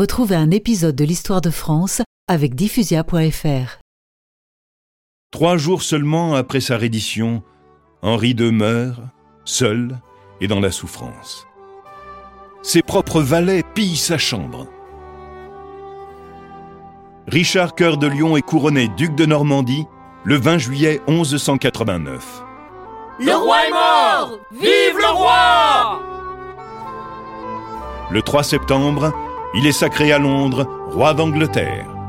Retrouvez un épisode de l'histoire de France avec diffusia.fr. Trois jours seulement après sa reddition, Henri II meurt, seul et dans la souffrance. Ses propres valets pillent sa chambre. Richard Cœur de Lion est couronné duc de Normandie le 20 juillet 1189. Le roi est mort Vive le roi Le 3 septembre, il est sacré à Londres roi d'Angleterre.